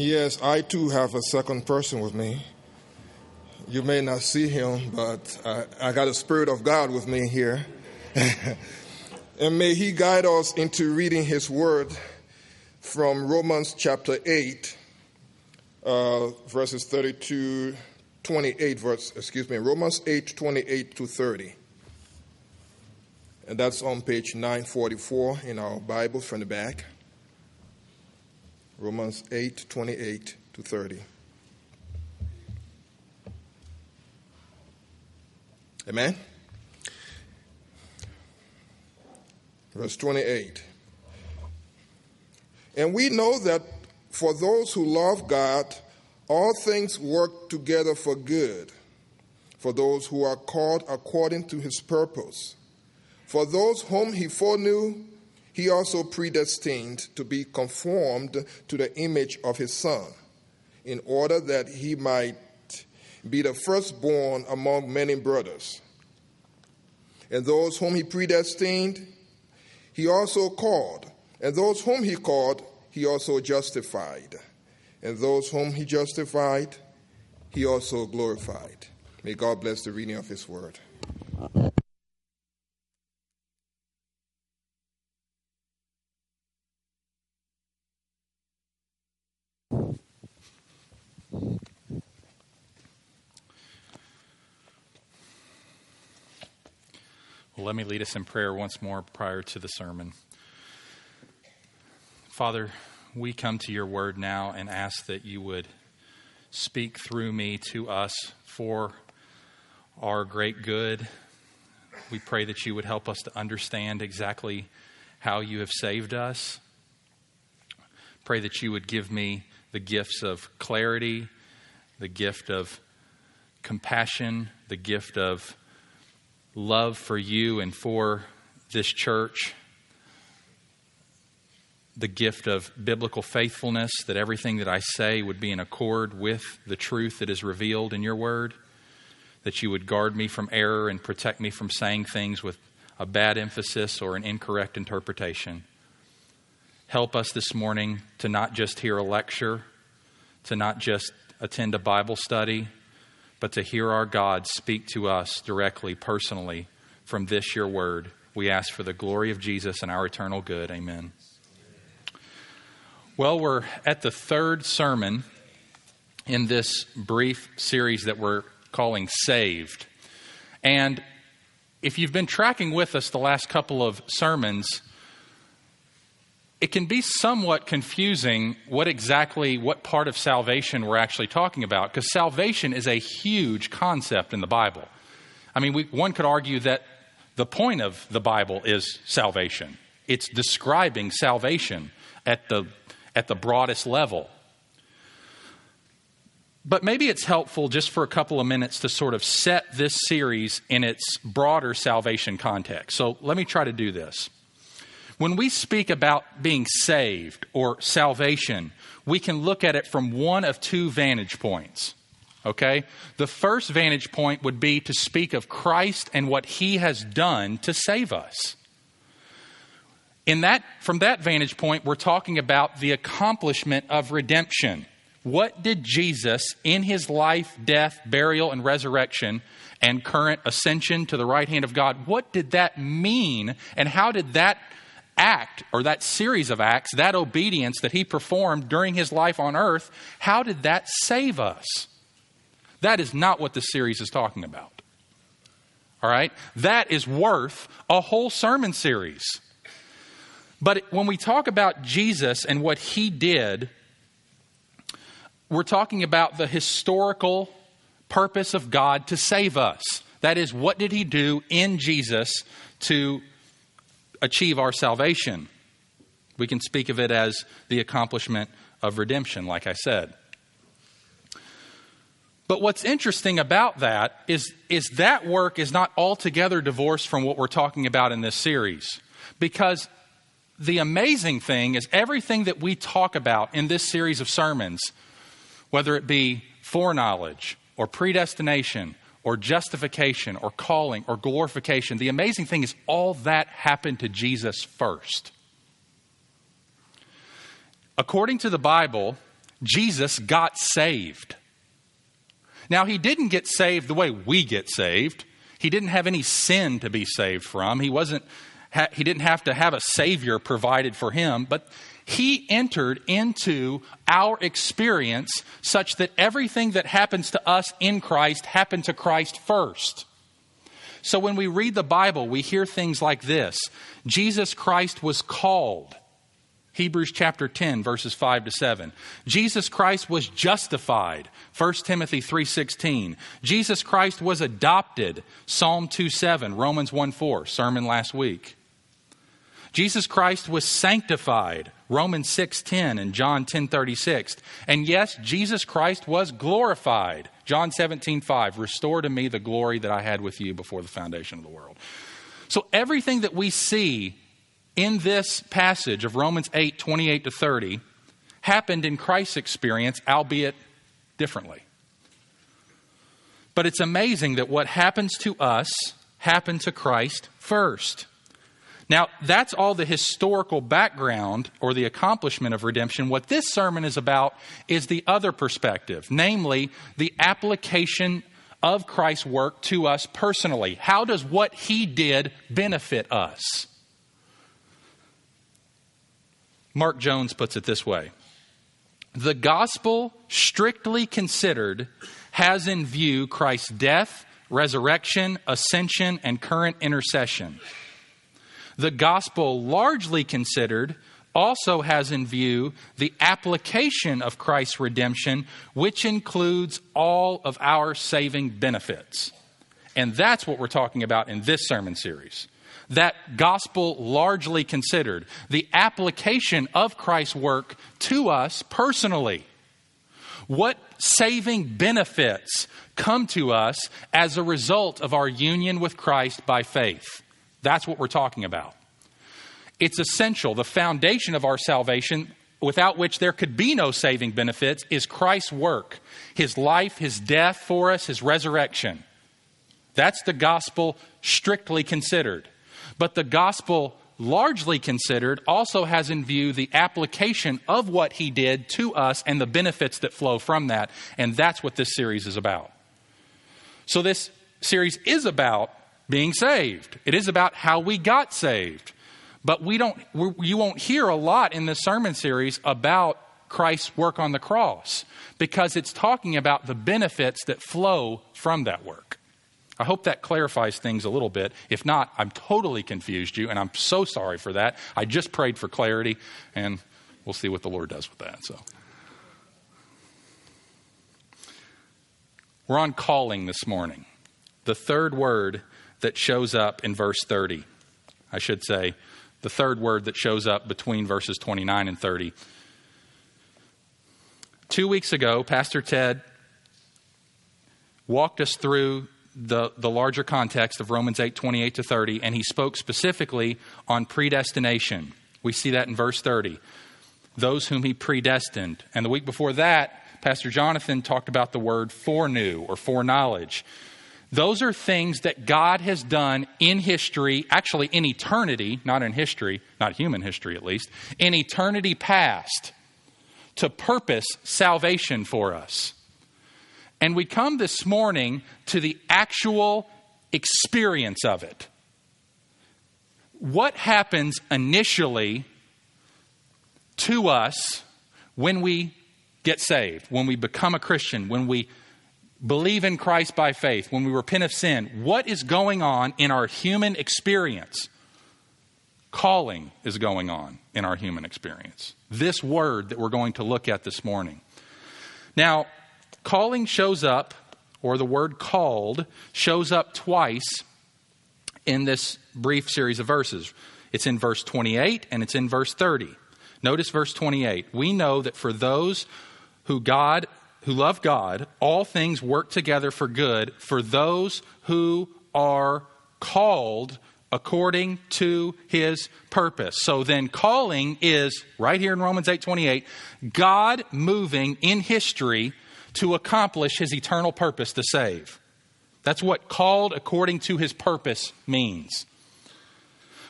Yes, I too have a second person with me. You may not see him, but I, I got a Spirit of God with me here. and may He guide us into reading His Word from Romans chapter 8, uh, verses 32, 28, verse, excuse me, Romans 8, 28 to 30. And that's on page 944 in our Bible from the back. Romans 8, 28 to 30. Amen? Verse 28. And we know that for those who love God, all things work together for good, for those who are called according to his purpose. For those whom he foreknew, he also predestined to be conformed to the image of his Son, in order that he might be the firstborn among many brothers. And those whom he predestined, he also called. And those whom he called, he also justified. And those whom he justified, he also glorified. May God bless the reading of his word. Let me lead us in prayer once more prior to the sermon. Father, we come to your word now and ask that you would speak through me to us for our great good. We pray that you would help us to understand exactly how you have saved us. Pray that you would give me the gifts of clarity, the gift of compassion, the gift of love for you and for this church, the gift of biblical faithfulness, that everything that I say would be in accord with the truth that is revealed in your word, that you would guard me from error and protect me from saying things with a bad emphasis or an incorrect interpretation. Help us this morning to not just hear a lecture, to not just attend a Bible study, but to hear our God speak to us directly, personally, from this your word. We ask for the glory of Jesus and our eternal good. Amen. Well, we're at the third sermon in this brief series that we're calling Saved. And if you've been tracking with us the last couple of sermons, it can be somewhat confusing what exactly, what part of salvation we're actually talking about, because salvation is a huge concept in the Bible. I mean, we, one could argue that the point of the Bible is salvation. It's describing salvation at the, at the broadest level. But maybe it's helpful just for a couple of minutes to sort of set this series in its broader salvation context. So let me try to do this. When we speak about being saved or salvation, we can look at it from one of two vantage points. Okay? The first vantage point would be to speak of Christ and what he has done to save us. In that, from that vantage point, we're talking about the accomplishment of redemption. What did Jesus, in his life, death, burial, and resurrection, and current ascension to the right hand of God, what did that mean, and how did that act or that series of acts, that obedience that he performed during his life on earth, how did that save us? That is not what this series is talking about. All right? That is worth a whole sermon series. But when we talk about Jesus and what he did, we're talking about the historical purpose of God to save us. That is, what did he do in Jesus to achieve our salvation. We can speak of it as the accomplishment of redemption, like I said. But what's interesting about that is, is that work is not altogether divorced from what we're talking about in this series. Because the amazing thing is everything that we talk about in this series of sermons, whether it be foreknowledge or predestination or justification or calling or glorification. The amazing thing is, all that happened to Jesus first. According to the Bible, Jesus got saved. Now, he didn't get saved the way we get saved. He didn't have any sin to be saved from. He wasn't he didn't have to have a savior provided for him, but he entered into our experience such that everything that happens to us in Christ happened to Christ first. So when we read the Bible, we hear things like this Jesus Christ was called. Hebrews chapter 10 verses 5 to 7. Jesus Christ was justified. 1 Timothy 3:16. Jesus Christ was adopted. Psalm 2:7, Romans 1:4, sermon last week. Jesus Christ was sanctified. Romans 6:10 and John 10:36. And yes, Jesus Christ was glorified. John 17:5, restore to me the glory that I had with you before the foundation of the world. So everything that we see in this passage of Romans 8:28 to 30 happened in Christ's experience, albeit differently. But it's amazing that what happens to us happened to Christ first. Now, that's all the historical background or the accomplishment of redemption. What this sermon is about is the other perspective, namely the application of Christ's work to us personally. How does what he did benefit us? Mark Jones puts it this way The gospel, strictly considered, has in view Christ's death, resurrection, ascension, and current intercession. The gospel, largely considered, also has in view the application of Christ's redemption, which includes all of our saving benefits. And that's what we're talking about in this sermon series that gospel largely considered, the application of Christ's work to us personally. What saving benefits come to us as a result of our union with Christ by faith? That's what we're talking about. It's essential. The foundation of our salvation, without which there could be no saving benefits, is Christ's work, his life, his death for us, his resurrection. That's the gospel strictly considered. But the gospel, largely considered, also has in view the application of what he did to us and the benefits that flow from that. And that's what this series is about. So, this series is about being saved, it is about how we got saved. But we don't, you won't hear a lot in this sermon series about Christ's work on the cross because it's talking about the benefits that flow from that work. I hope that clarifies things a little bit. If not, I'm totally confused you, and I'm so sorry for that. I just prayed for clarity, and we'll see what the Lord does with that. So. We're on calling this morning. The third word that shows up in verse 30. I should say, the third word that shows up between verses 29 and 30. Two weeks ago, Pastor Ted walked us through the, the larger context of Romans 8 28 to 30, and he spoke specifically on predestination. We see that in verse 30. Those whom he predestined. And the week before that, Pastor Jonathan talked about the word foreknew or foreknowledge. Those are things that God has done in history, actually in eternity, not in history, not human history at least, in eternity past, to purpose salvation for us. And we come this morning to the actual experience of it. What happens initially to us when we get saved, when we become a Christian, when we believe in Christ by faith, when we repent of sin? What is going on in our human experience? Calling is going on in our human experience. This word that we're going to look at this morning. Now, Calling shows up, or the word called shows up twice in this brief series of verses. It's in verse 28 and it's in verse 30. Notice verse 28. We know that for those who God who love God, all things work together for good for those who are called according to his purpose. So then calling is right here in Romans 8:28, God moving in history to accomplish his eternal purpose to save. That's what called according to his purpose means.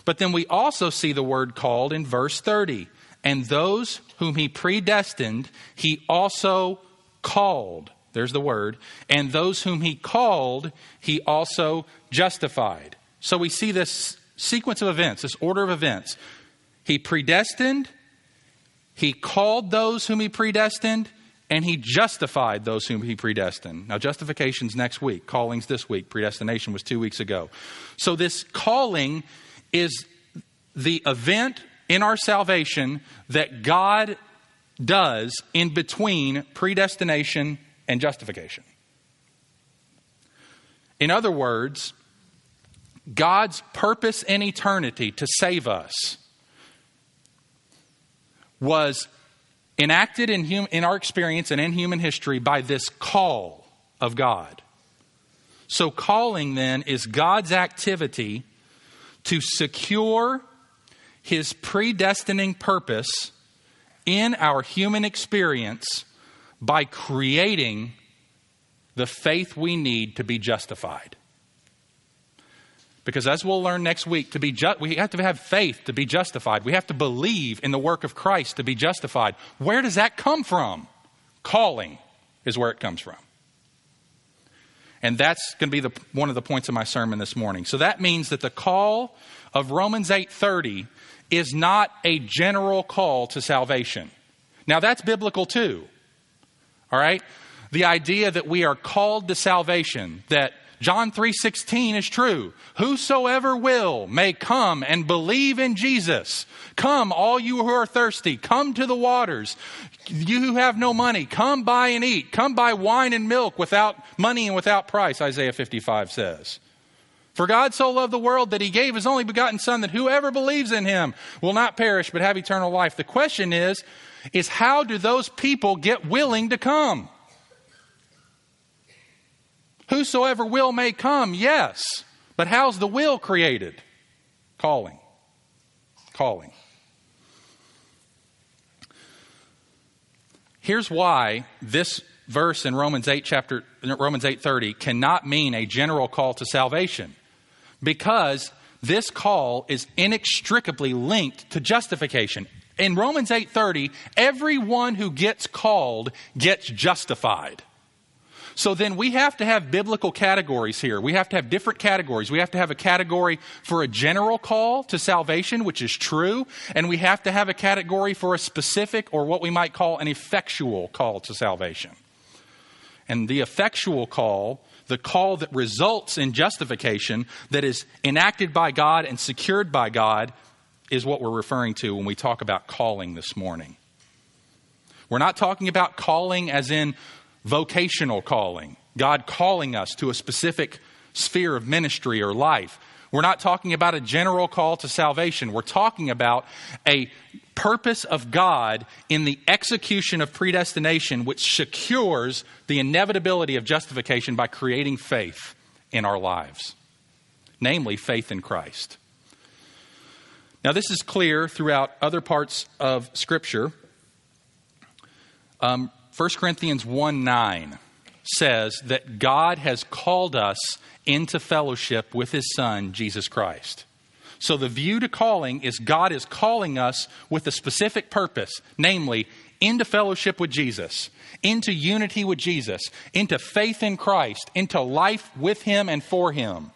But then we also see the word called in verse 30. And those whom he predestined, he also called. There's the word. And those whom he called, he also justified. So we see this sequence of events, this order of events. He predestined, he called those whom he predestined, and he justified those whom he predestined. Now, justification's next week, calling's this week, predestination was two weeks ago. So, this calling is the event in our salvation that God does in between predestination and justification. In other words, God's purpose in eternity to save us was enacted in, hum, in our experience and in human history by this call of God. So, calling then is God's activity to secure his predestining purpose in our human experience by creating the faith we need to be justified. Because as we'll learn next week, to be ju- we have to have faith to be justified. We have to believe in the work of Christ to be justified. Where does that come from? Calling is where it comes from. And that's going to be the, one of the points of my sermon this morning. So that means that the call of Romans 8:30 is not a general call to salvation. Now that's biblical too. All right? The idea that we are called to salvation, that John 3:16 is true. Whosoever will may come and believe in Jesus. Come all you who are thirsty, come to the waters. You who have no money, come buy and eat. Come buy wine and milk without money and without price, Isaiah 55 says. For God so loved the world that he gave his only begotten son that whoever believes in him will not perish but have eternal life. The question is is how do those people get willing to come? Whosoever will may come, yes. But how's the will created? Calling. Calling. Here's why this verse in Romans 8 chapter Romans 8:30 cannot mean a general call to salvation because this call is inextricably linked to justification. In Romans 8:30, everyone who gets called gets justified. So then we have to have biblical categories here. We have to have different categories. We have to have a category for a general call to salvation, which is true, and we have to have a category for a specific or what we might call an effectual call to salvation. And the effectual call, the call that results in justification, that is enacted by God and secured by God, is what we're referring to when we talk about calling this morning. We're not talking about calling as in vocational calling, God calling us to a specific sphere of ministry or life. We're not talking about a general call to salvation. We're talking about a purpose of God in the execution of predestination, which secures the inevitability of justification by creating faith in our lives, namely faith in Christ. Now, this is clear throughout other parts of Scripture. Um, 1 Corinthians 1 9 says that God has called us into fellowship with his Son, Jesus Christ. So the view to calling is God is calling us with a specific purpose, namely, into fellowship with Jesus, into unity with Jesus, into faith in Christ, into life with him and for him.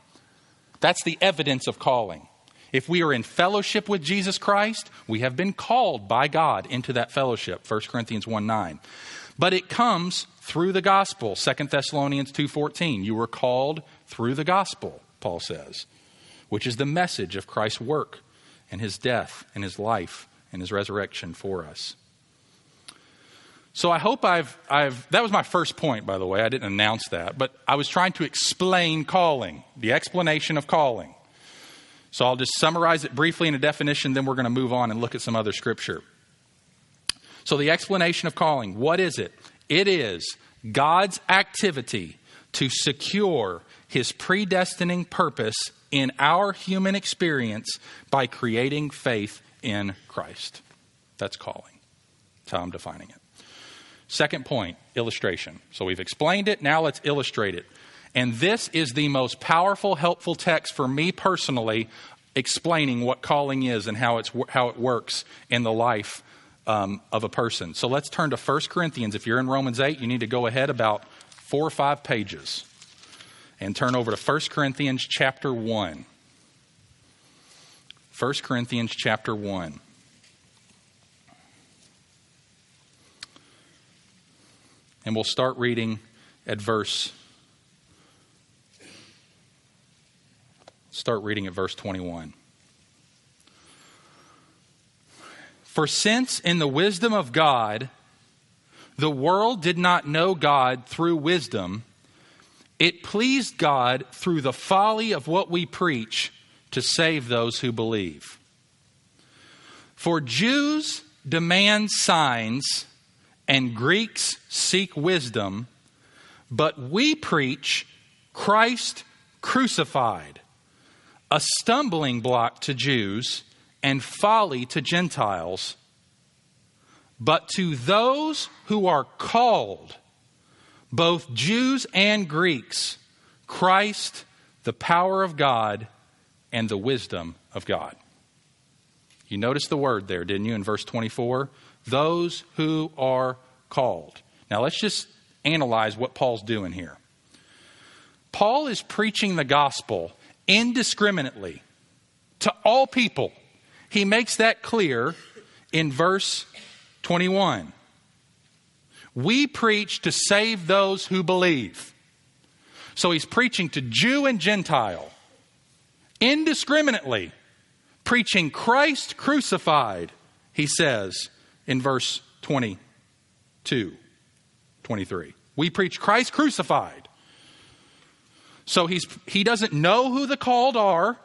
That's the evidence of calling. If we are in fellowship with Jesus Christ, we have been called by God into that fellowship. 1 Corinthians 1 9. But it comes through the gospel. 2 Thessalonians 2:14. You were called through the gospel, Paul says, which is the message of Christ's work and his death and his life and his resurrection for us. So I hope I've, I've, that was my first point, by the way. I didn't announce that, but I was trying to explain calling, the explanation of calling. So I'll just summarize it briefly in a definition, then we're going to move on and look at some other scripture. So, the explanation of calling what is it? It is God's activity to secure his predestining purpose in our human experience by creating faith in Christ. That's calling. That's how I'm defining it. Second point illustration. So we've explained it, now let's illustrate it. And this is the most powerful, helpful text for me personally explaining what calling is and how, it's, how it works in the life um, of a person. So let's turn to 1 Corinthians. If you're in Romans 8, you need to go ahead about four or five pages and turn over to 1 Corinthians chapter 1. 1 Corinthians chapter 1. And we'll start reading at verse start reading at verse 21. For since in the wisdom of God the world did not know God through wisdom, it pleased God through the folly of what we preach to save those who believe. For Jews demand signs and Greeks seek wisdom, but we preach Christ crucified, a stumbling block to Jews and folly to Gentiles. But to those who are called, both Jews and Greeks, Christ, the power of God, and the wisdom of God. You notice the word there, didn't you, in verse 24? Those who are called. Now let's just analyze what Paul's doing here. Paul is preaching the gospel indiscriminately to all people. He makes that clear in verse 21. We preach to save those who believe. So he's preaching to Jew and Gentile indiscriminately, preaching Christ crucified, he says in verse 22, 23. We preach Christ crucified. So he's, he doesn't know who the called are.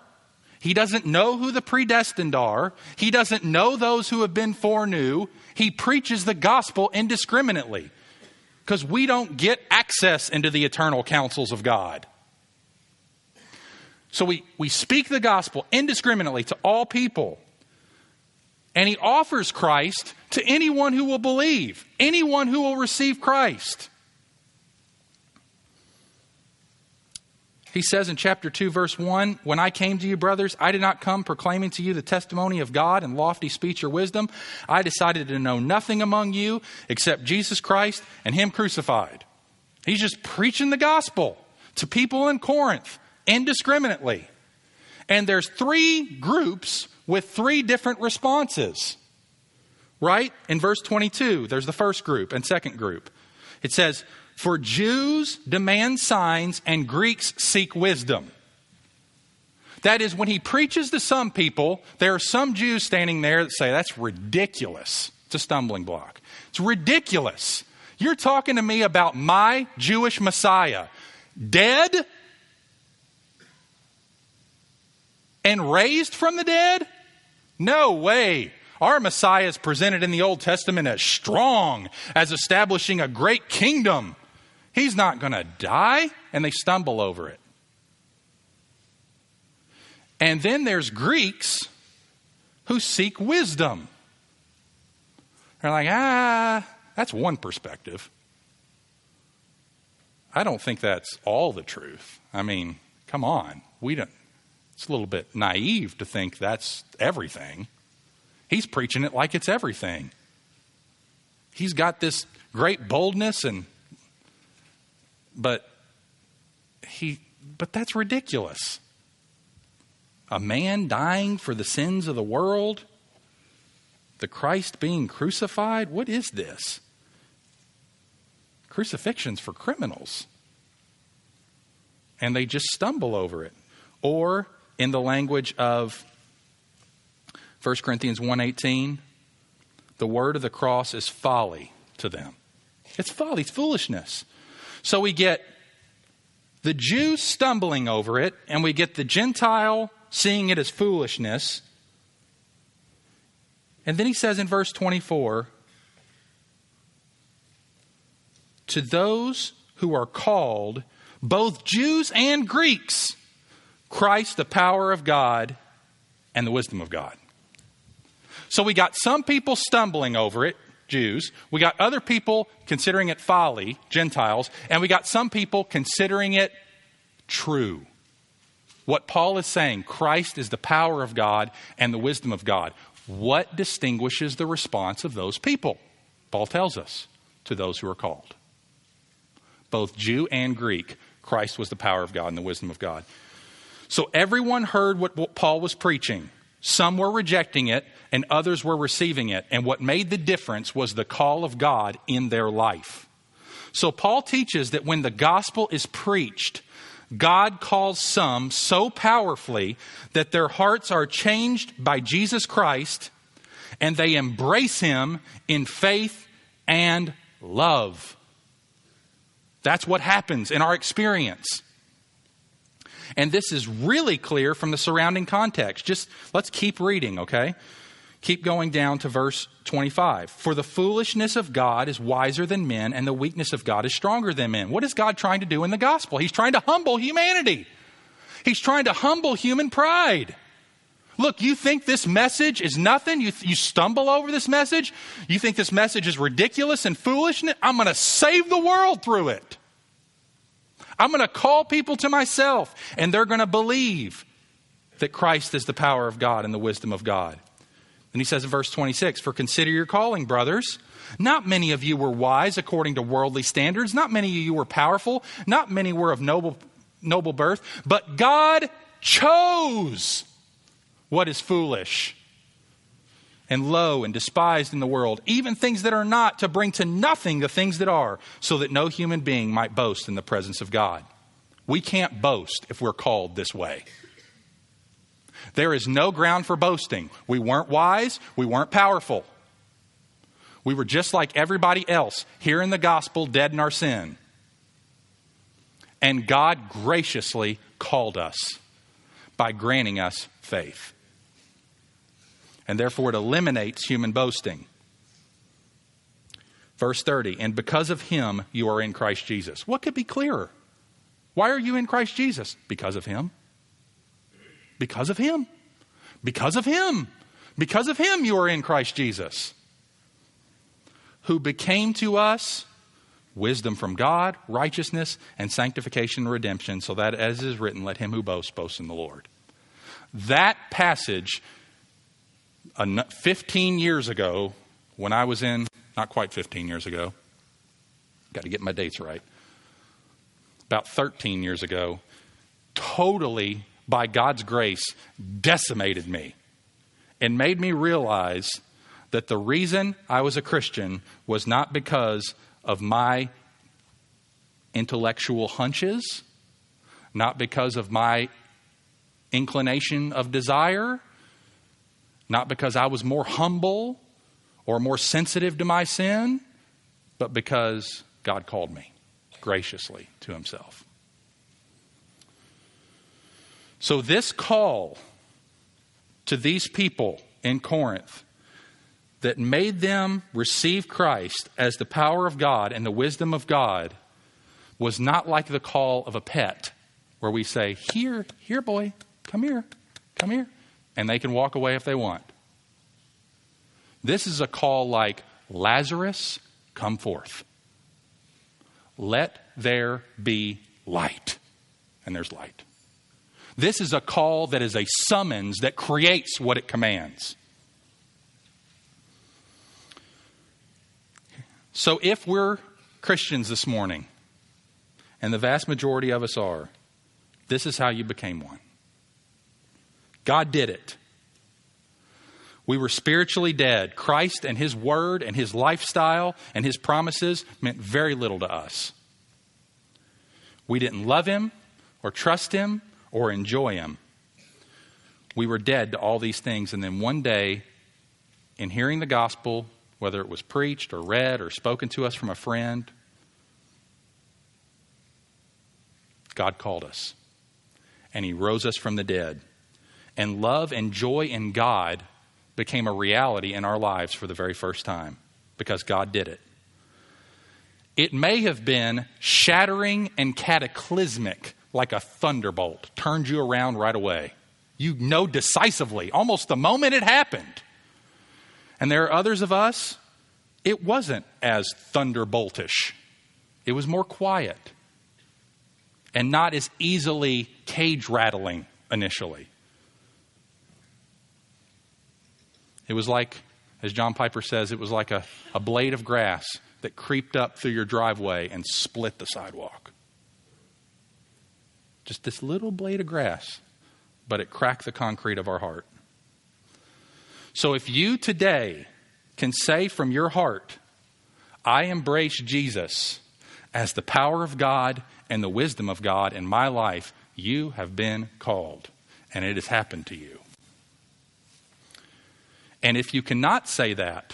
He doesn't know who the predestined are. He doesn't know those who have been foreknew. He preaches the gospel indiscriminately because we don't get access into the eternal counsels of God. So we, we speak the gospel indiscriminately to all people. And he offers Christ to anyone who will believe, anyone who will receive Christ. He says in chapter 2, verse 1 When I came to you, brothers, I did not come proclaiming to you the testimony of God in lofty speech or wisdom. I decided to know nothing among you except Jesus Christ and Him crucified. He's just preaching the gospel to people in Corinth indiscriminately. And there's three groups with three different responses. Right? In verse 22, there's the first group and second group. It says, for Jews demand signs and Greeks seek wisdom. That is, when he preaches to some people, there are some Jews standing there that say, That's ridiculous. It's a stumbling block. It's ridiculous. You're talking to me about my Jewish Messiah, dead and raised from the dead? No way. Our Messiah is presented in the Old Testament as strong, as establishing a great kingdom. He's not going to die. And they stumble over it. And then there's Greeks who seek wisdom. They're like, ah, that's one perspective. I don't think that's all the truth. I mean, come on. We don't it's a little bit naive to think that's everything. He's preaching it like it's everything. He's got this great boldness and but he but that's ridiculous. A man dying for the sins of the world, the Christ being crucified, what is this? Crucifixion's for criminals. And they just stumble over it. Or in the language of 1 Corinthians 1:18, the word of the cross is folly to them. It's folly, it's foolishness. So we get the Jews stumbling over it, and we get the Gentile seeing it as foolishness. And then he says in verse 24 To those who are called, both Jews and Greeks, Christ, the power of God, and the wisdom of God. So we got some people stumbling over it, Jews. We got other people considering it folly, Gentiles. And we got some people considering it true, What Paul is saying, Christ is the power of God and the wisdom of God. What distinguishes the response of those people? Paul tells us to those who are called. Both Jew and Greek, Christ was the power of God and the wisdom of God. So everyone heard what Paul was preaching. Some were rejecting it, and others were receiving it. And what made the difference was the call of God in their life. So Paul teaches that when the gospel is preached, God calls some so powerfully that their hearts are changed by Jesus Christ and they embrace him in faith and love. That's what happens in our experience. And this is really clear from the surrounding context. Just let's keep reading, okay? Keep going down to verse 25. For the foolishness of God is wiser than men, and the weakness of God is stronger than men. What is God trying to do in the gospel? He's trying to humble humanity, He's trying to humble human pride. Look, you think this message is nothing? You, you stumble over this message? You think this message is ridiculous and foolish? I'm going to save the world through it. I'm going to call people to myself, and they're going to believe that Christ is the power of God and the wisdom of God. And he says in verse 26 For consider your calling, brothers. Not many of you were wise according to worldly standards. Not many of you were powerful. Not many were of noble, noble birth. But God chose what is foolish and low and despised in the world, even things that are not, to bring to nothing the things that are, so that no human being might boast in the presence of God. We can't boast if we're called this way. There is no ground for boasting. We weren't wise, we weren't powerful. We were just like everybody else, hearing the gospel, dead in our sin. And God graciously called us by granting us faith and therefore it eliminates human boasting. Verse 30, and because of him you are in Christ Jesus. What could be clearer? Why are you in Christ Jesus? Because of him. Because of him. Because of him. Because of him you are in Christ Jesus. Who became to us wisdom from God, righteousness, and sanctification and redemption, so that as is written, let him who boasts boast in the Lord. That passage 15 years ago, when I was in, not quite 15 years ago, got to get my dates right, about 13 years ago, totally, by God's grace, decimated me and made me realize that the reason I was a Christian was not because of my intellectual hunches, not because of my inclination of desire, not because I was more humble or more sensitive to my sin, but because God called me graciously to Himself. So, this call to these people in Corinth that made them receive Christ as the power of God and the wisdom of God was not like the call of a pet where we say, Here, here, boy, come here, come here and they can walk away if they want. This is a call like Lazarus, come forth. Let there be light. And there's light. This is a call that is a summons that creates what it commands. So if we're Christians this morning, and the vast majority of us are, this is how you became one. God did it. We were spiritually dead. Christ and His Word and His lifestyle and His promises meant very little to us. We didn't love Him or trust Him or enjoy Him. We were dead to all these things. And then one day, in hearing the gospel, whether it was preached or read or spoken to us from a friend, God called us. And He rose us from the dead and love and joy in God became a reality in our lives for the very first time because God did it. It may have been shattering and cataclysmic, like a thunderbolt, turned you around right away. You know decisively, almost the moment it happened. And there are others of us, it wasn't as thunderboltish, it was more quiet and not as easily cage rattling initially. It was like, as John Piper says, it was like a, a blade of grass that creeped up through your driveway and split the sidewalk. Just this little blade of grass, but it cracked the concrete of our heart. So if you today can say from your heart, I embrace Jesus as the power of God and the wisdom of God in my life, you have been called, and it has happened to you. And if you cannot say that,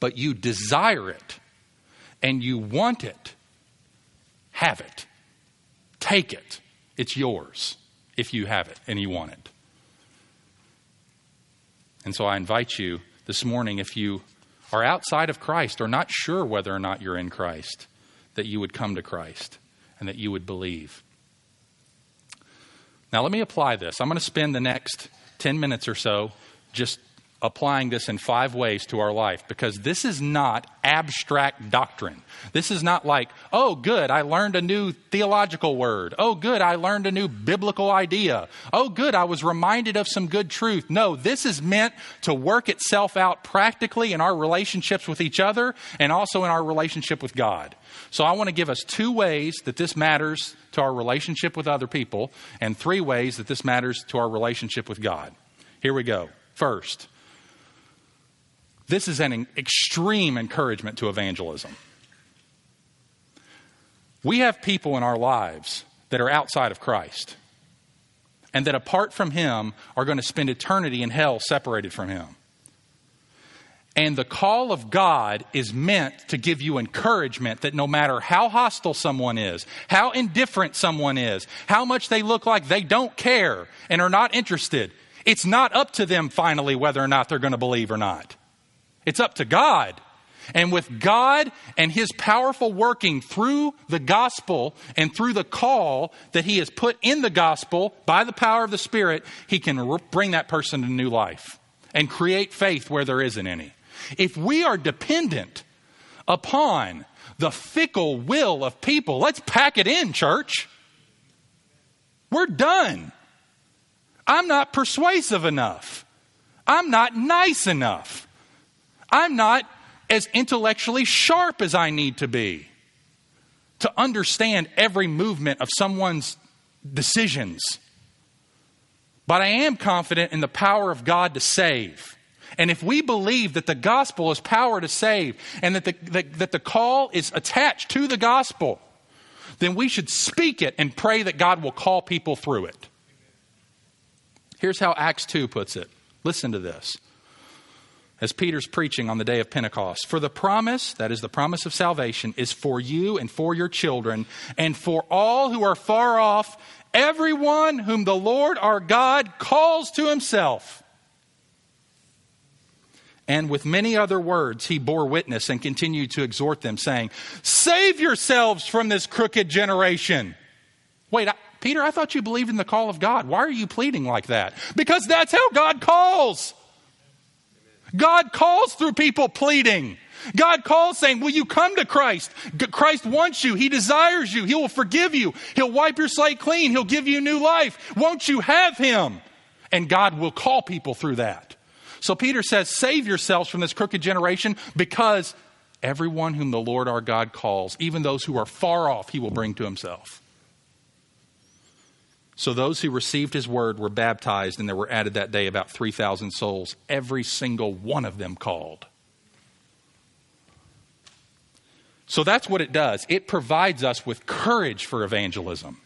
but you desire it and you want it, have it. Take it. It's yours if you have it and you want it. And so I invite you this morning, if you are outside of Christ or not sure whether or not you're in Christ, that you would come to Christ and that you would believe. Now, let me apply this. I'm going to spend the next 10 minutes or so just applying this in five ways to our life because this is not abstract doctrine. This is not like, oh, good, I learned a new theological word. Oh, good, I learned a new biblical idea. Oh, good, I was reminded of some good truth. No, this is meant to work itself out practically in our relationships with each other and also in our relationship with God. So I want to give us two ways that this matters to our relationship with other people and three ways that this matters to our relationship with God. Here we go. First, this is an extreme encouragement to evangelism. We have people in our lives that are outside of Christ and that apart from Him are going to spend eternity in hell separated from Him. And the call of God is meant to give you encouragement that no matter how hostile someone is, how indifferent someone is, how much they look like they don't care and are not interested, it's not up to them finally whether or not they're going to believe or not. It's up to God. And with God and His powerful working through the gospel and through the call that He has put in the gospel by the power of the Spirit, He can bring that person to new life and create faith where there isn't any. If we are dependent upon the fickle will of people, let's pack it in, church. We're done. I'm not persuasive enough. I'm not nice enough. I'm not as intellectually sharp as I need to be to understand every movement of someone's decisions. But I am confident in the power of God to save. And if we believe that the gospel is power to save and that the, that, that the call is attached to the gospel, then we should speak it and pray that God will call people through it. Here's how Acts 2 puts it. Listen to this as Peter's preaching on the day of Pentecost. For the promise, that is the promise of salvation, is for you and for your children and for all who are far off, everyone whom the Lord our God calls to himself. And with many other words, he bore witness and continued to exhort them, saying, Save yourselves from this crooked generation. Wait, I, Peter, I thought you believed in the call of God. Why are you pleading like that? Because that's how God calls. God calls through people pleading. God calls saying, Will you come to Christ? Christ wants you. He desires you. He will forgive you. He'll wipe your slate clean. He'll give you new life. Won't you have Him? And God will call people through that. So Peter says, Save yourselves from this crooked generation because everyone whom the Lord our God calls, even those who are far off, He will bring to Himself. So those who received his word were baptized, and there were added that day about 3,000 souls, every single one of them called. So that's what it does. It provides us with courage for evangelism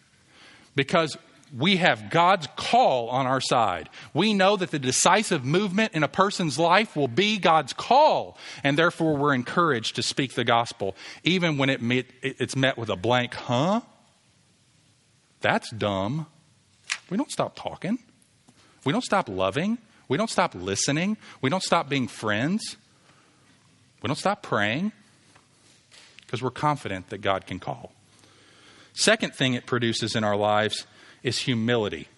because we have God's call on our side. We know that the decisive movement in a person's life will be God's call, and therefore we're encouraged to speak the gospel, even when it met, it's met with a blank, huh? That's dumb. We don't stop talking. We don't stop loving. We don't stop listening. We don't stop being friends. We don't stop praying because we're confident that God can call. Second thing it produces in our lives is humility.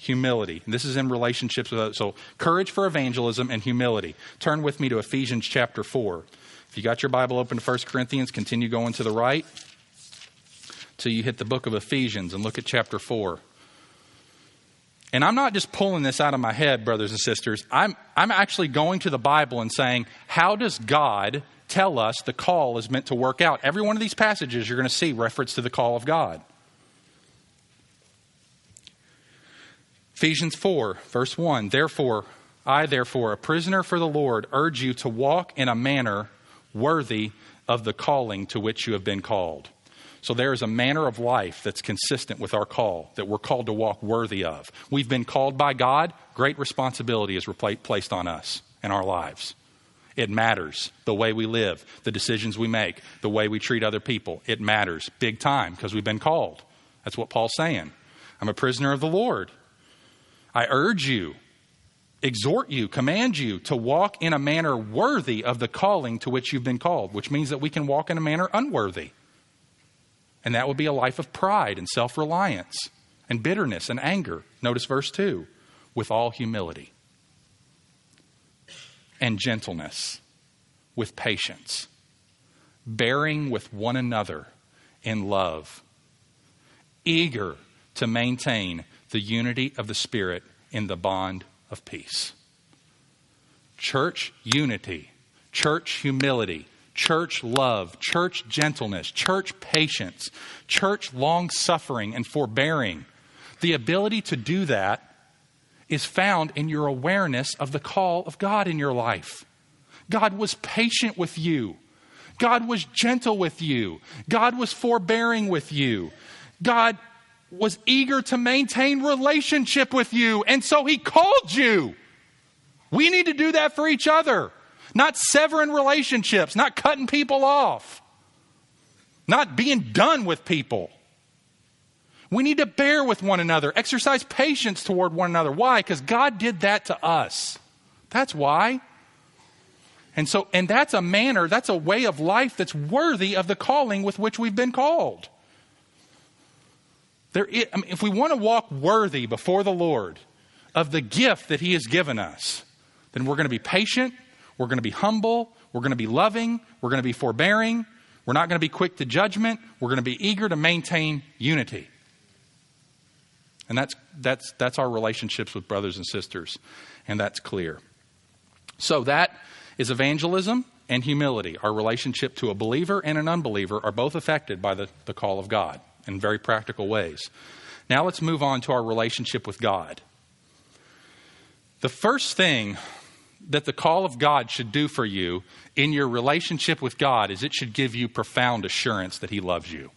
Humility. And this is in relationships with others. So, courage for evangelism and humility. Turn with me to Ephesians chapter 4. If you got your Bible open to 1 Corinthians, continue going to the right till you hit the book of Ephesians and look at chapter 4. And I'm not just pulling this out of my head, brothers and sisters. I'm, I'm actually going to the Bible and saying, how does God tell us the call is meant to work out? Every one of these passages you're going to see reference to the call of God. Ephesians 4, verse 1 Therefore, I, therefore, a prisoner for the Lord, urge you to walk in a manner worthy of the calling to which you have been called. So there is a manner of life that's consistent with our call that we're called to walk worthy of. We've been called by God, great responsibility is placed on us in our lives. It matters the way we live, the decisions we make, the way we treat other people. It matters big time because we've been called. That's what Paul's saying. I'm a prisoner of the Lord. I urge you, exhort you, command you to walk in a manner worthy of the calling to which you've been called, which means that we can walk in a manner unworthy. And that would be a life of pride and self reliance and bitterness and anger. Notice verse 2 with all humility and gentleness, with patience, bearing with one another in love, eager to maintain the unity of the Spirit in the bond of peace. Church unity, church humility, church love, church gentleness, church patience, church long suffering and forbearing. The ability to do that is found in your awareness of the call of God in your life. God was patient with you. God was gentle with you. God was forbearing with you. God was eager to maintain relationship with you, and so he called you. We need to do that for each other, not severing relationships, not cutting people off, not being done with people. We need to bear with one another, exercise patience toward one another. Why? Because God did that to us. That's why. And so, and that's a manner, that's a way of life that's worthy of the calling with which we've been called. There is, I mean, if we want to walk worthy before the Lord of the gift that He has given us, then we're going to be patient, we're going to be humble, we're going to be loving, we're going to be forbearing, we're not going to be quick to judgment, we're going to be eager to maintain unity. And that's, that's, that's our relationships with brothers and sisters, and that's clear. So that is evangelism and humility. Our relationship to a believer and an unbeliever are both affected by the, the call of God in very practical ways. Now let's move on to our relationship with God. The first thing that the call of God should do for you in your relationship with God is it should give you profound assurance that He loves you.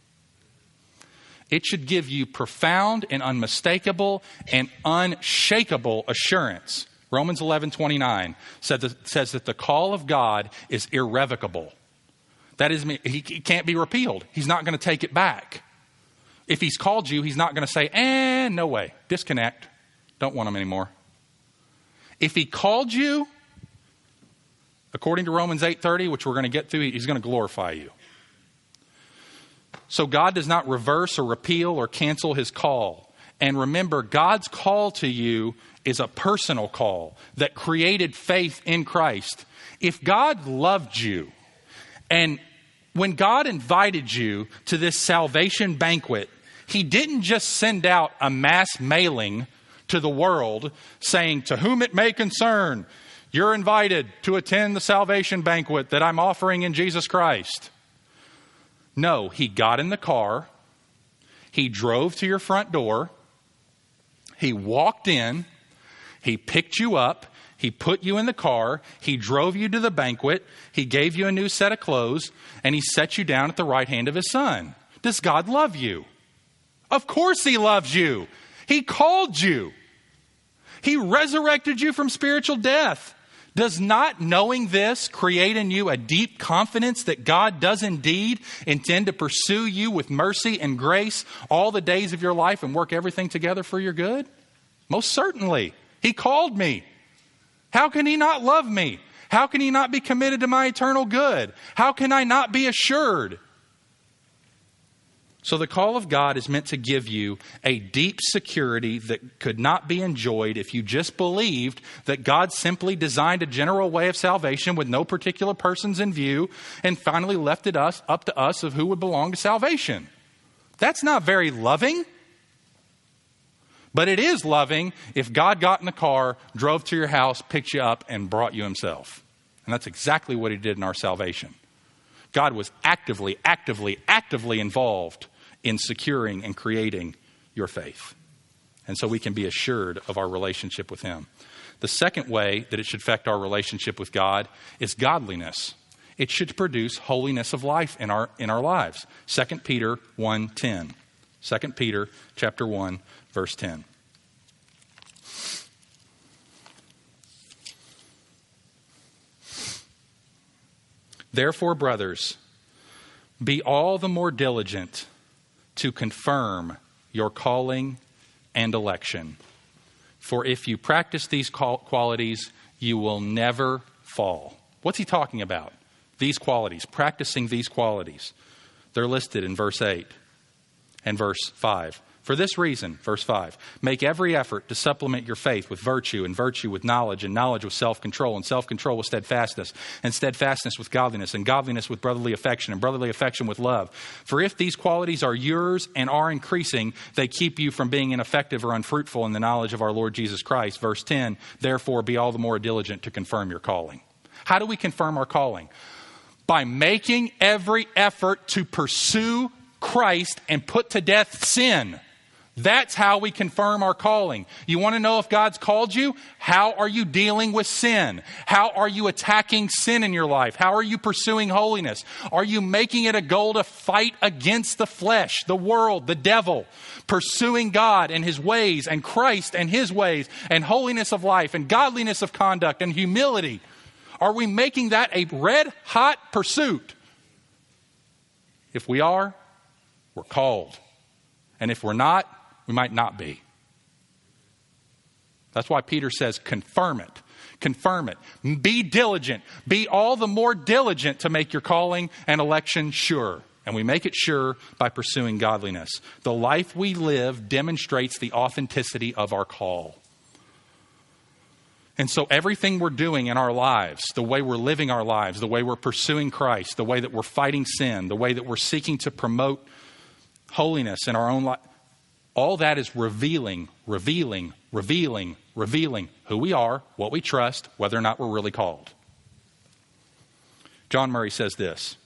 It should give you profound and unmistakable and unshakable assurance. Romans 11 29 says that the call of God is irrevocable. That is, he can't be repealed. He's not going to take it back. If he's called you, he's not going to say, eh, no way, disconnect. Don't want him anymore. If he called you, according to Romans 8:30, which we're going to get through, he's going to glorify you. So God does not reverse or repeal or cancel his call. And remember, God's call to you is a personal call that created faith in Christ. If God loved you and when God invited you to this salvation banquet, He didn't just send out a mass mailing to the world saying, To whom it may concern, you're invited to attend the salvation banquet that I'm offering in Jesus Christ. No, He got in the car, He drove to your front door, He walked in, He picked you up, he put you in the car, he drove you to the banquet, he gave you a new set of clothes, and he set you down at the right hand of his son. Does God love you? Of course he loves you. He called you. He resurrected you from spiritual death. Does not knowing this create in you a deep confidence that God does indeed intend to pursue you with mercy and grace all the days of your life and work everything together for your good? Most certainly. He called me. How can he not love me? How can he not be committed to my eternal good? How can I not be assured? So, the call of God is meant to give you a deep security that could not be enjoyed if you just believed that God simply designed a general way of salvation with no particular persons in view and finally left it us, up to us of who would belong to salvation. That's not very loving. But it is loving if God got in the car, drove to your house, picked you up, and brought you himself. And that's exactly what he did in our salvation. God was actively, actively, actively involved in securing and creating your faith. And so we can be assured of our relationship with him. The second way that it should affect our relationship with God is godliness. It should produce holiness of life in our, in our lives. 2 Peter 1.10. 2 Peter chapter 1, verse 10. Therefore, brothers, be all the more diligent to confirm your calling and election. For if you practice these qualities, you will never fall. What's he talking about? These qualities, practicing these qualities. They're listed in verse 8 and verse 5. For this reason, verse 5, make every effort to supplement your faith with virtue, and virtue with knowledge, and knowledge with self control, and self control with steadfastness, and steadfastness with godliness, and godliness with brotherly affection, and brotherly affection with love. For if these qualities are yours and are increasing, they keep you from being ineffective or unfruitful in the knowledge of our Lord Jesus Christ. Verse 10, therefore be all the more diligent to confirm your calling. How do we confirm our calling? By making every effort to pursue Christ and put to death sin. That's how we confirm our calling. You want to know if God's called you? How are you dealing with sin? How are you attacking sin in your life? How are you pursuing holiness? Are you making it a goal to fight against the flesh, the world, the devil? Pursuing God and His ways and Christ and His ways and holiness of life and godliness of conduct and humility? Are we making that a red hot pursuit? If we are, we're called. And if we're not, we might not be. That's why Peter says, confirm it. Confirm it. Be diligent. Be all the more diligent to make your calling and election sure. And we make it sure by pursuing godliness. The life we live demonstrates the authenticity of our call. And so, everything we're doing in our lives, the way we're living our lives, the way we're pursuing Christ, the way that we're fighting sin, the way that we're seeking to promote holiness in our own life, all that is revealing, revealing, revealing, revealing who we are, what we trust, whether or not we're really called. John Murray says this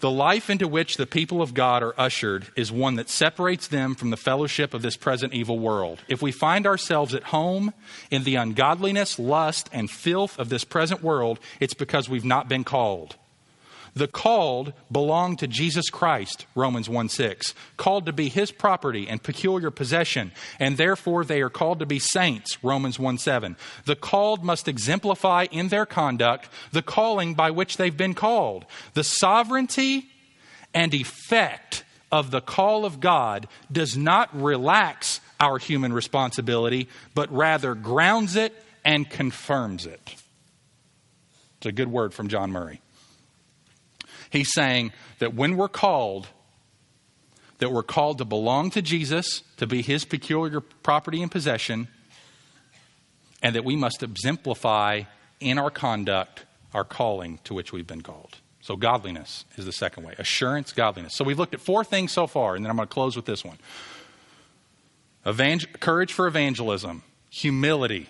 The life into which the people of God are ushered is one that separates them from the fellowship of this present evil world. If we find ourselves at home in the ungodliness, lust, and filth of this present world, it's because we've not been called. The called belong to Jesus Christ, Romans 1 6, called to be his property and peculiar possession, and therefore they are called to be saints, Romans 1 7. The called must exemplify in their conduct the calling by which they've been called. The sovereignty and effect of the call of God does not relax our human responsibility, but rather grounds it and confirms it. It's a good word from John Murray. He's saying that when we're called, that we're called to belong to Jesus, to be his peculiar property and possession, and that we must exemplify in our conduct our calling to which we've been called. So, godliness is the second way. Assurance, godliness. So, we've looked at four things so far, and then I'm going to close with this one Evangel- courage for evangelism, humility,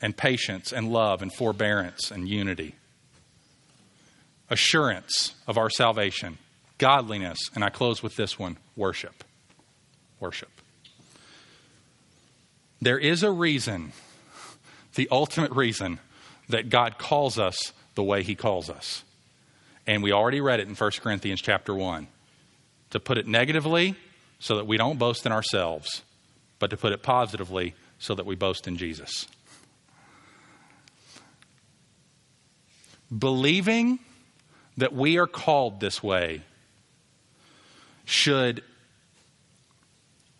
and patience, and love, and forbearance, and unity assurance of our salvation, godliness, and I close with this one worship. Worship. There is a reason, the ultimate reason, that God calls us the way He calls us. And we already read it in 1 Corinthians chapter 1. To put it negatively, so that we don't boast in ourselves, but to put it positively, so that we boast in Jesus. Believing that we are called this way should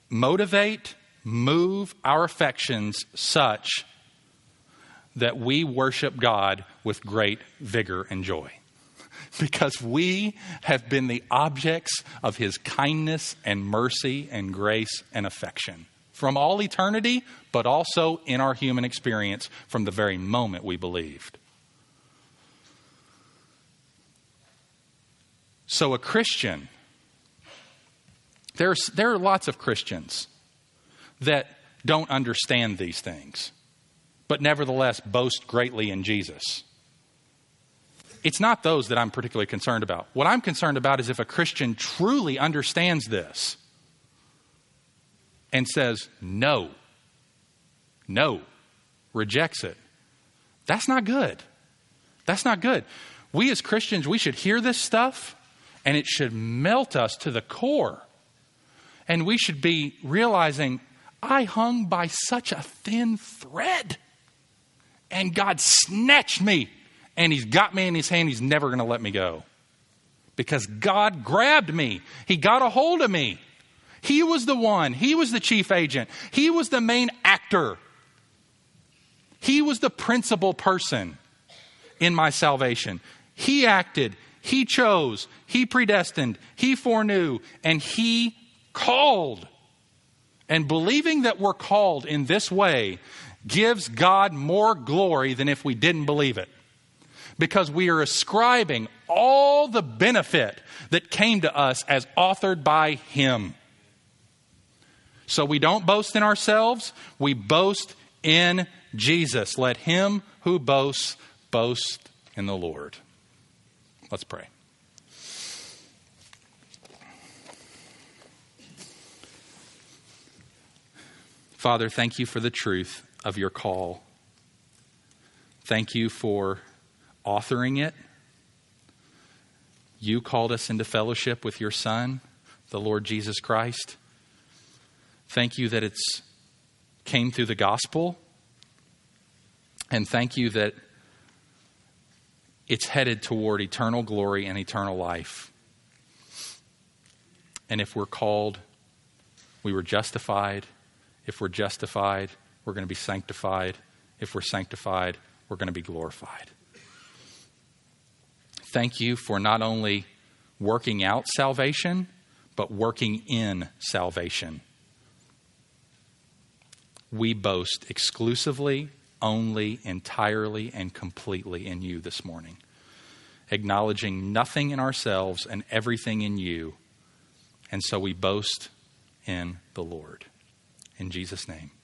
motivate, move our affections such that we worship God with great vigor and joy. Because we have been the objects of His kindness and mercy and grace and affection from all eternity, but also in our human experience from the very moment we believed. So, a Christian, there's, there are lots of Christians that don't understand these things, but nevertheless boast greatly in Jesus. It's not those that I'm particularly concerned about. What I'm concerned about is if a Christian truly understands this and says, no, no, rejects it. That's not good. That's not good. We as Christians, we should hear this stuff and it should melt us to the core. And we should be realizing, I hung by such a thin thread. And God snatched me and He's got me in His hand. He's never going to let me go. Because God grabbed me, He got a hold of me. He was the one, He was the chief agent, He was the main actor. He was the principal person in my salvation. He acted, He chose, He predestined, He foreknew, and He called. And believing that we're called in this way gives God more glory than if we didn't believe it. Because we are ascribing all the benefit that came to us as authored by Him. So we don't boast in ourselves, we boast in Jesus. Let him who boasts boast in the Lord. Let's pray. Father, thank you for the truth of your call. Thank you for authoring it. You called us into fellowship with your Son, the Lord Jesus Christ. Thank you that it's came through the gospel and thank you that it's headed toward eternal glory and eternal life. And if we're called, we were justified. If we're justified, we're going to be sanctified. If we're sanctified, we're going to be glorified. Thank you for not only working out salvation, but working in salvation. We boast exclusively only, entirely, and completely in you this morning, acknowledging nothing in ourselves and everything in you. And so we boast in the Lord. In Jesus' name.